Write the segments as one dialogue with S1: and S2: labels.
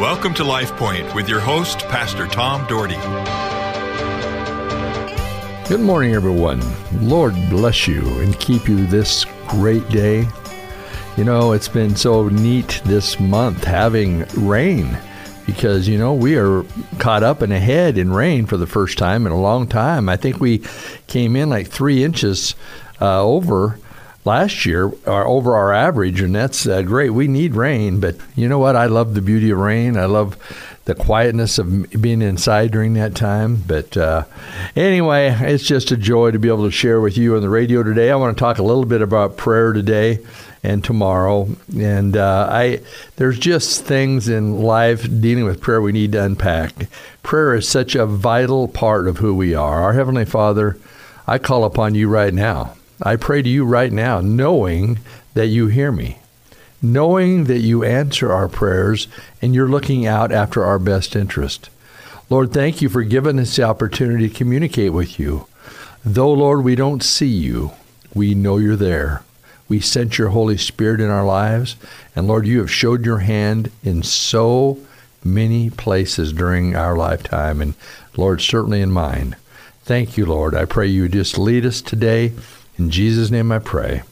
S1: Welcome to Life Point with your host, Pastor Tom Dougherty.
S2: Good morning, everyone. Lord bless you and keep you this great day. You know, it's been so neat this month having rain because, you know, we are caught up and ahead in rain for the first time in a long time. I think we came in like three inches uh, over last year or over our average, and that's uh, great. We need rain, but you know what? I love the beauty of rain. I love the quietness of being inside during that time. But uh, anyway, it's just a joy to be able to share with you on the radio today. I want to talk a little bit about prayer today and tomorrow. And uh, I, there's just things in life dealing with prayer we need to unpack. Prayer is such a vital part of who we are. Our Heavenly Father, I call upon you right now I pray to you right now, knowing that you hear me, knowing that you answer our prayers and you're looking out after our best interest. Lord, thank you for giving us the opportunity to communicate with you. Though, Lord, we don't see you, we know you're there. We sent your Holy Spirit in our lives, and Lord, you have showed your hand in so many places during our lifetime, and Lord, certainly in mine. Thank you, Lord. I pray you just lead us today in Jesus' name I pray.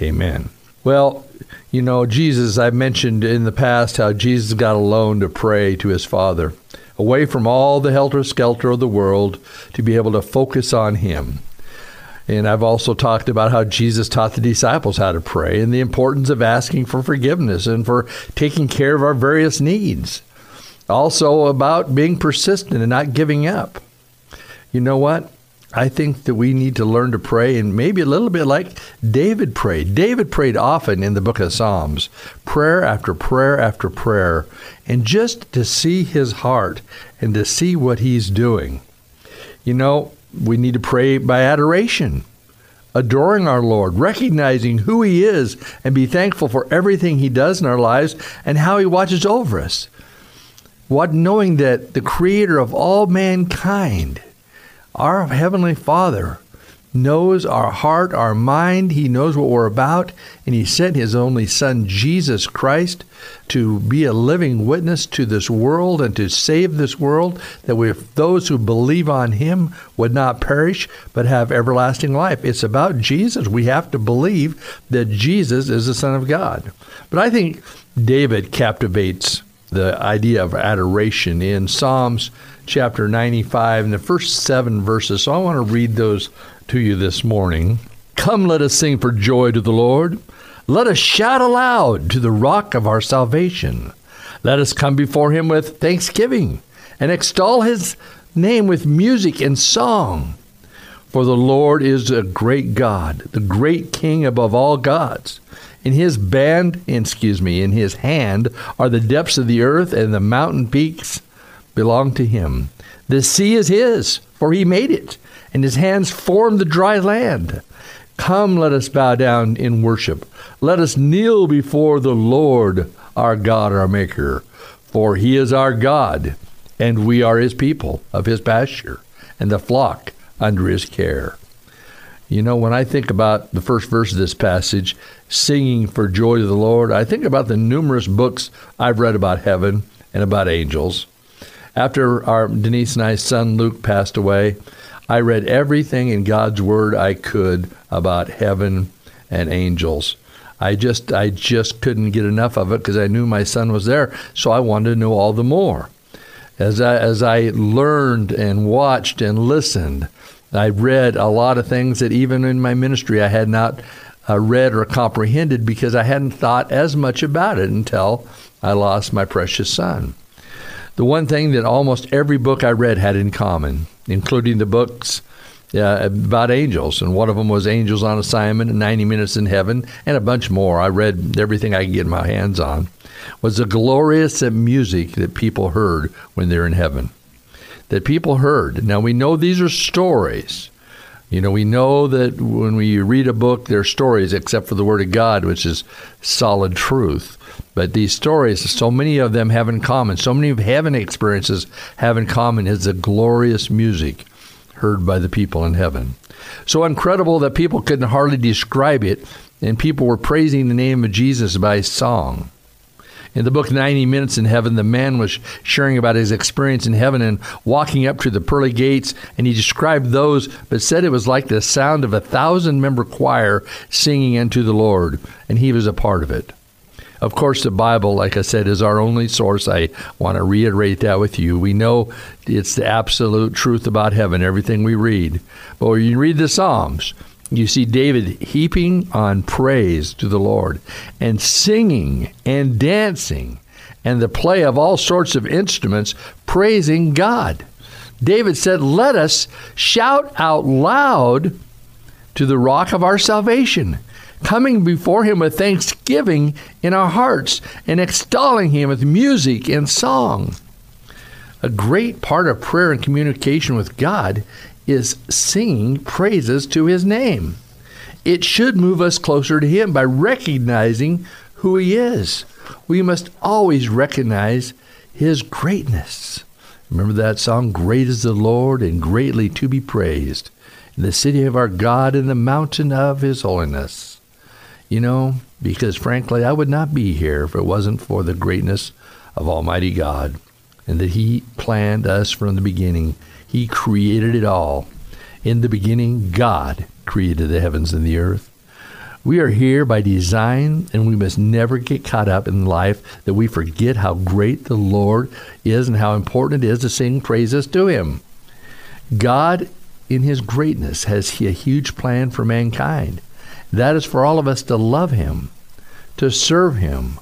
S2: Amen. Well, you know, Jesus, I've mentioned in the past how Jesus got alone to pray to his Father, away from all the helter skelter of the world to be able to focus on him. And I've also talked about how Jesus taught the disciples how to pray and the importance of asking for forgiveness and for taking care of our various needs. Also, about being persistent and not giving up. You know what? I think that we need to learn to pray and maybe a little bit like David prayed. David prayed often in the book of Psalms, prayer after prayer after prayer, and just to see his heart and to see what he's doing. You know, we need to pray by adoration, adoring our Lord, recognizing who he is, and be thankful for everything he does in our lives and how he watches over us. What knowing that the creator of all mankind our Heavenly Father knows our heart, our mind. He knows what we're about. And He sent His only Son, Jesus Christ, to be a living witness to this world and to save this world, that we, those who believe on Him would not perish, but have everlasting life. It's about Jesus. We have to believe that Jesus is the Son of God. But I think David captivates the idea of adoration in Psalms chapter 95 and the first seven verses. So I want to read those to you this morning. Come, let us sing for joy to the Lord. Let us shout aloud to the rock of our salvation. Let us come before him with thanksgiving and extol his name with music and song. For the Lord is a great God, the great King above all gods. In his band, excuse me, in his hand are the depths of the earth and the mountain peaks belong to him. The sea is his, for he made it, and his hands formed the dry land. Come, let us bow down in worship. Let us kneel before the Lord, our God, our Maker. For he is our God, and we are his people of his pasture, and the flock under his care. You know, when I think about the first verse of this passage, singing for joy to the Lord, I think about the numerous books I've read about heaven and about angels. After our Denise and I's son Luke passed away, I read everything in God's Word I could about heaven and angels. I just I just couldn't get enough of it because I knew my son was there, so I wanted to know all the more. As I, as I learned and watched and listened, I read a lot of things that even in my ministry I had not uh, read or comprehended because I hadn't thought as much about it until I lost my precious son the one thing that almost every book I read had in common, including the books uh, about angels, and one of them was Angels on Assignment and 90 Minutes in Heaven, and a bunch more. I read everything I could get my hands on. Was the glorious music that people heard when they're in heaven. That people heard. Now we know these are stories. You know, we know that when we read a book, there are stories, except for the Word of God, which is solid truth. But these stories, so many of them have in common, so many of heaven experiences have in common is the glorious music heard by the people in heaven. So incredible that people couldn't hardly describe it, and people were praising the name of Jesus by song. In the book 90 Minutes in Heaven, the man was sharing about his experience in heaven and walking up to the pearly gates, and he described those, but said it was like the sound of a thousand member choir singing unto the Lord, and he was a part of it. Of course, the Bible, like I said, is our only source. I want to reiterate that with you. We know it's the absolute truth about heaven, everything we read. But when you read the Psalms, you see David heaping on praise to the Lord and singing and dancing and the play of all sorts of instruments praising God. David said, Let us shout out loud to the rock of our salvation coming before Him with thanksgiving in our hearts and extolling Him with music and song. A great part of prayer and communication with God is singing praises to His name. It should move us closer to Him by recognizing who He is. We must always recognize His greatness. Remember that song, Great is the Lord and greatly to be praised, in the city of our God in the mountain of His holiness. You know, because frankly, I would not be here if it wasn't for the greatness of Almighty God and that He planned us from the beginning. He created it all. In the beginning, God created the heavens and the earth. We are here by design, and we must never get caught up in life that we forget how great the Lord is and how important it is to sing praises to Him. God, in His greatness, has a huge plan for mankind. That is for all of us to love Him, to serve Him,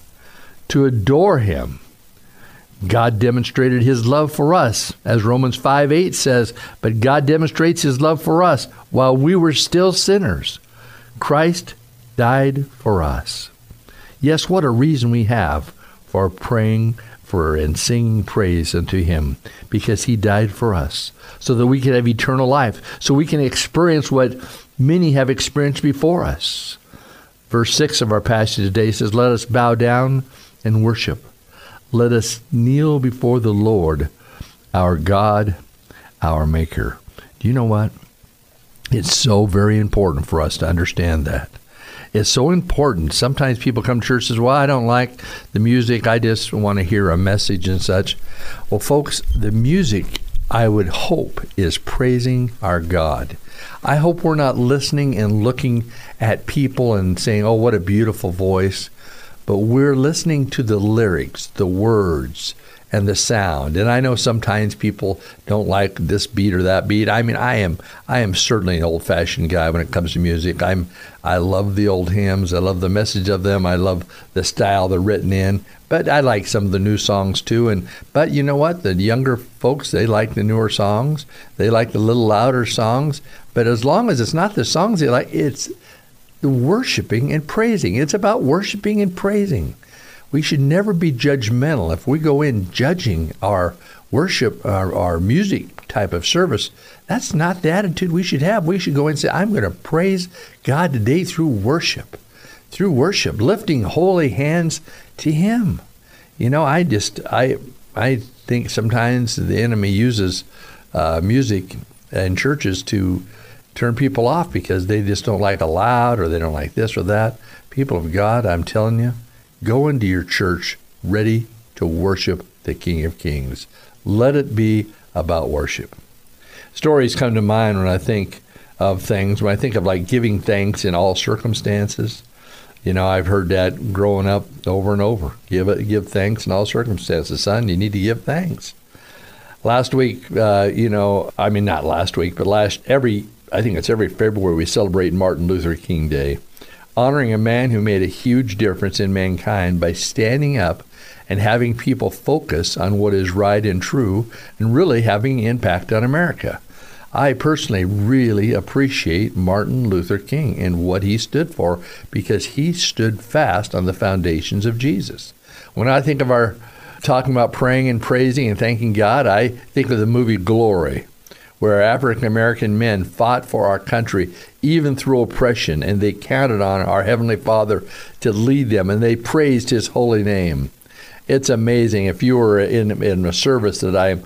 S2: to adore Him. God demonstrated His love for us, as Romans 5 8 says, but God demonstrates His love for us while we were still sinners. Christ died for us. Yes, what a reason we have for praying for and singing praise unto him because he died for us so that we can have eternal life so we can experience what many have experienced before us. Verse 6 of our passage today says, Let us bow down and worship. Let us kneel before the Lord, our God, our Maker. Do you know what? It's so very important for us to understand that. It's so important. Sometimes people come to church and says, Well, I don't like the music. I just want to hear a message and such. Well, folks, the music, I would hope, is praising our God. I hope we're not listening and looking at people and saying, oh, what a beautiful voice. But we're listening to the lyrics, the words, and the sound. And I know sometimes people don't like this beat or that beat. I mean, I am I am certainly an old-fashioned guy when it comes to music. I'm I love the old hymns. I love the message of them. I love the style they're written in. But I like some of the new songs too. And but you know what? The younger folks they like the newer songs. They like the little louder songs. But as long as it's not the songs they like, it's worshiping and praising. It's about worshiping and praising we should never be judgmental. If we go in judging our worship, our, our music type of service, that's not the attitude we should have. We should go and say, I'm going to praise God today through worship, through worship, lifting holy hands to Him. You know, I just, I, I think sometimes the enemy uses uh, music in churches to turn people off because they just don't like a loud or they don't like this or that. People of God, I'm telling you, Go into your church ready to worship the King of Kings. Let it be about worship. Stories come to mind when I think of things, when I think of like giving thanks in all circumstances. You know, I've heard that growing up over and over. Give it, give thanks in all circumstances, son. You need to give thanks. Last week, uh, you know, I mean not last week, but last every I think it's every February we celebrate Martin Luther King Day honoring a man who made a huge difference in mankind by standing up and having people focus on what is right and true and really having impact on America. I personally really appreciate Martin Luther King and what he stood for because he stood fast on the foundations of Jesus. When I think of our talking about praying and praising and thanking God, I think of the movie Glory where African American men fought for our country even through oppression, and they counted on our Heavenly Father to lead them, and they praised His holy name. It's amazing. If you were in, in a service that I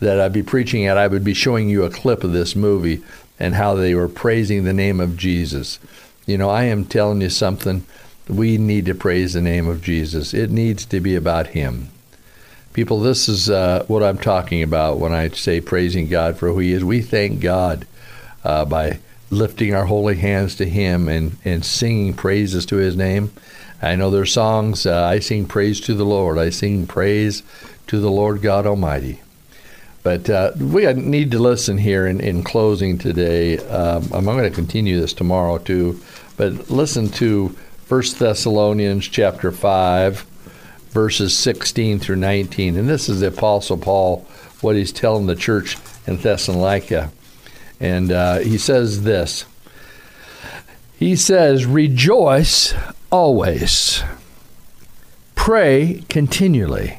S2: that I'd be preaching at, I would be showing you a clip of this movie and how they were praising the name of Jesus. You know, I am telling you something. we need to praise the name of Jesus. It needs to be about Him. People, this is uh, what I'm talking about when I say praising God for who He is. We thank God uh, by lifting our holy hands to Him and, and singing praises to His name. I know there's songs, uh, I sing praise to the Lord. I sing praise to the Lord God Almighty. But uh, we need to listen here in, in closing today. Um, I'm going to continue this tomorrow too, but listen to 1 Thessalonians chapter 5, verses 16 through 19. And this is the Apostle Paul, what he's telling the church in Thessalonica. And uh, he says this He says, Rejoice always, pray continually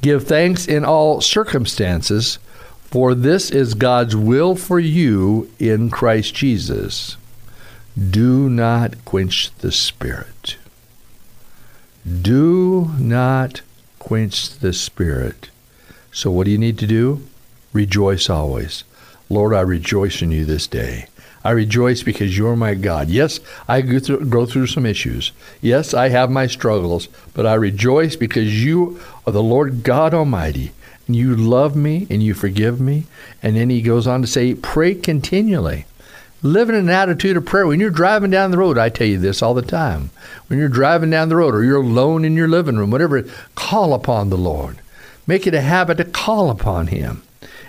S2: Give thanks in all circumstances, for this is God's will for you in Christ Jesus. Do not quench the Spirit. Do not quench the Spirit. So, what do you need to do? Rejoice always. Lord, I rejoice in you this day. I rejoice because you're my God. Yes, I go through, go through some issues. Yes, I have my struggles, but I rejoice because you are the Lord God Almighty. And you love me and you forgive me. And then he goes on to say, pray continually. Live in an attitude of prayer. When you're driving down the road, I tell you this all the time. When you're driving down the road or you're alone in your living room, whatever, call upon the Lord. Make it a habit to call upon him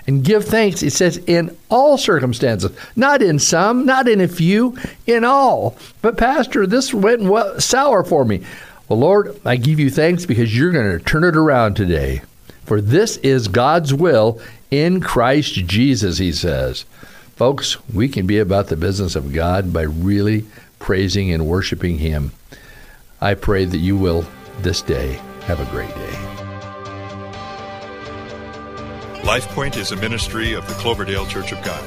S2: and give thanks. It says in all circumstances, not in some, not in a few, in all. But Pastor, this went well, sour for me. Well, Lord, I give you thanks because you're going to turn it around today. For this is God's will in Christ Jesus, he says. Folks, we can be about the business of God by really praising and worshiping Him. I pray that you will this day. Have a great day.
S1: LifePoint is a ministry of the Cloverdale Church of God.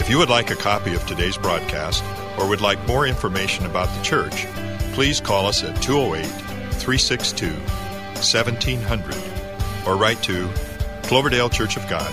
S1: If you would like a copy of today's broadcast or would like more information about the church, please call us at 208 362 1700 or write to Cloverdale Church of God,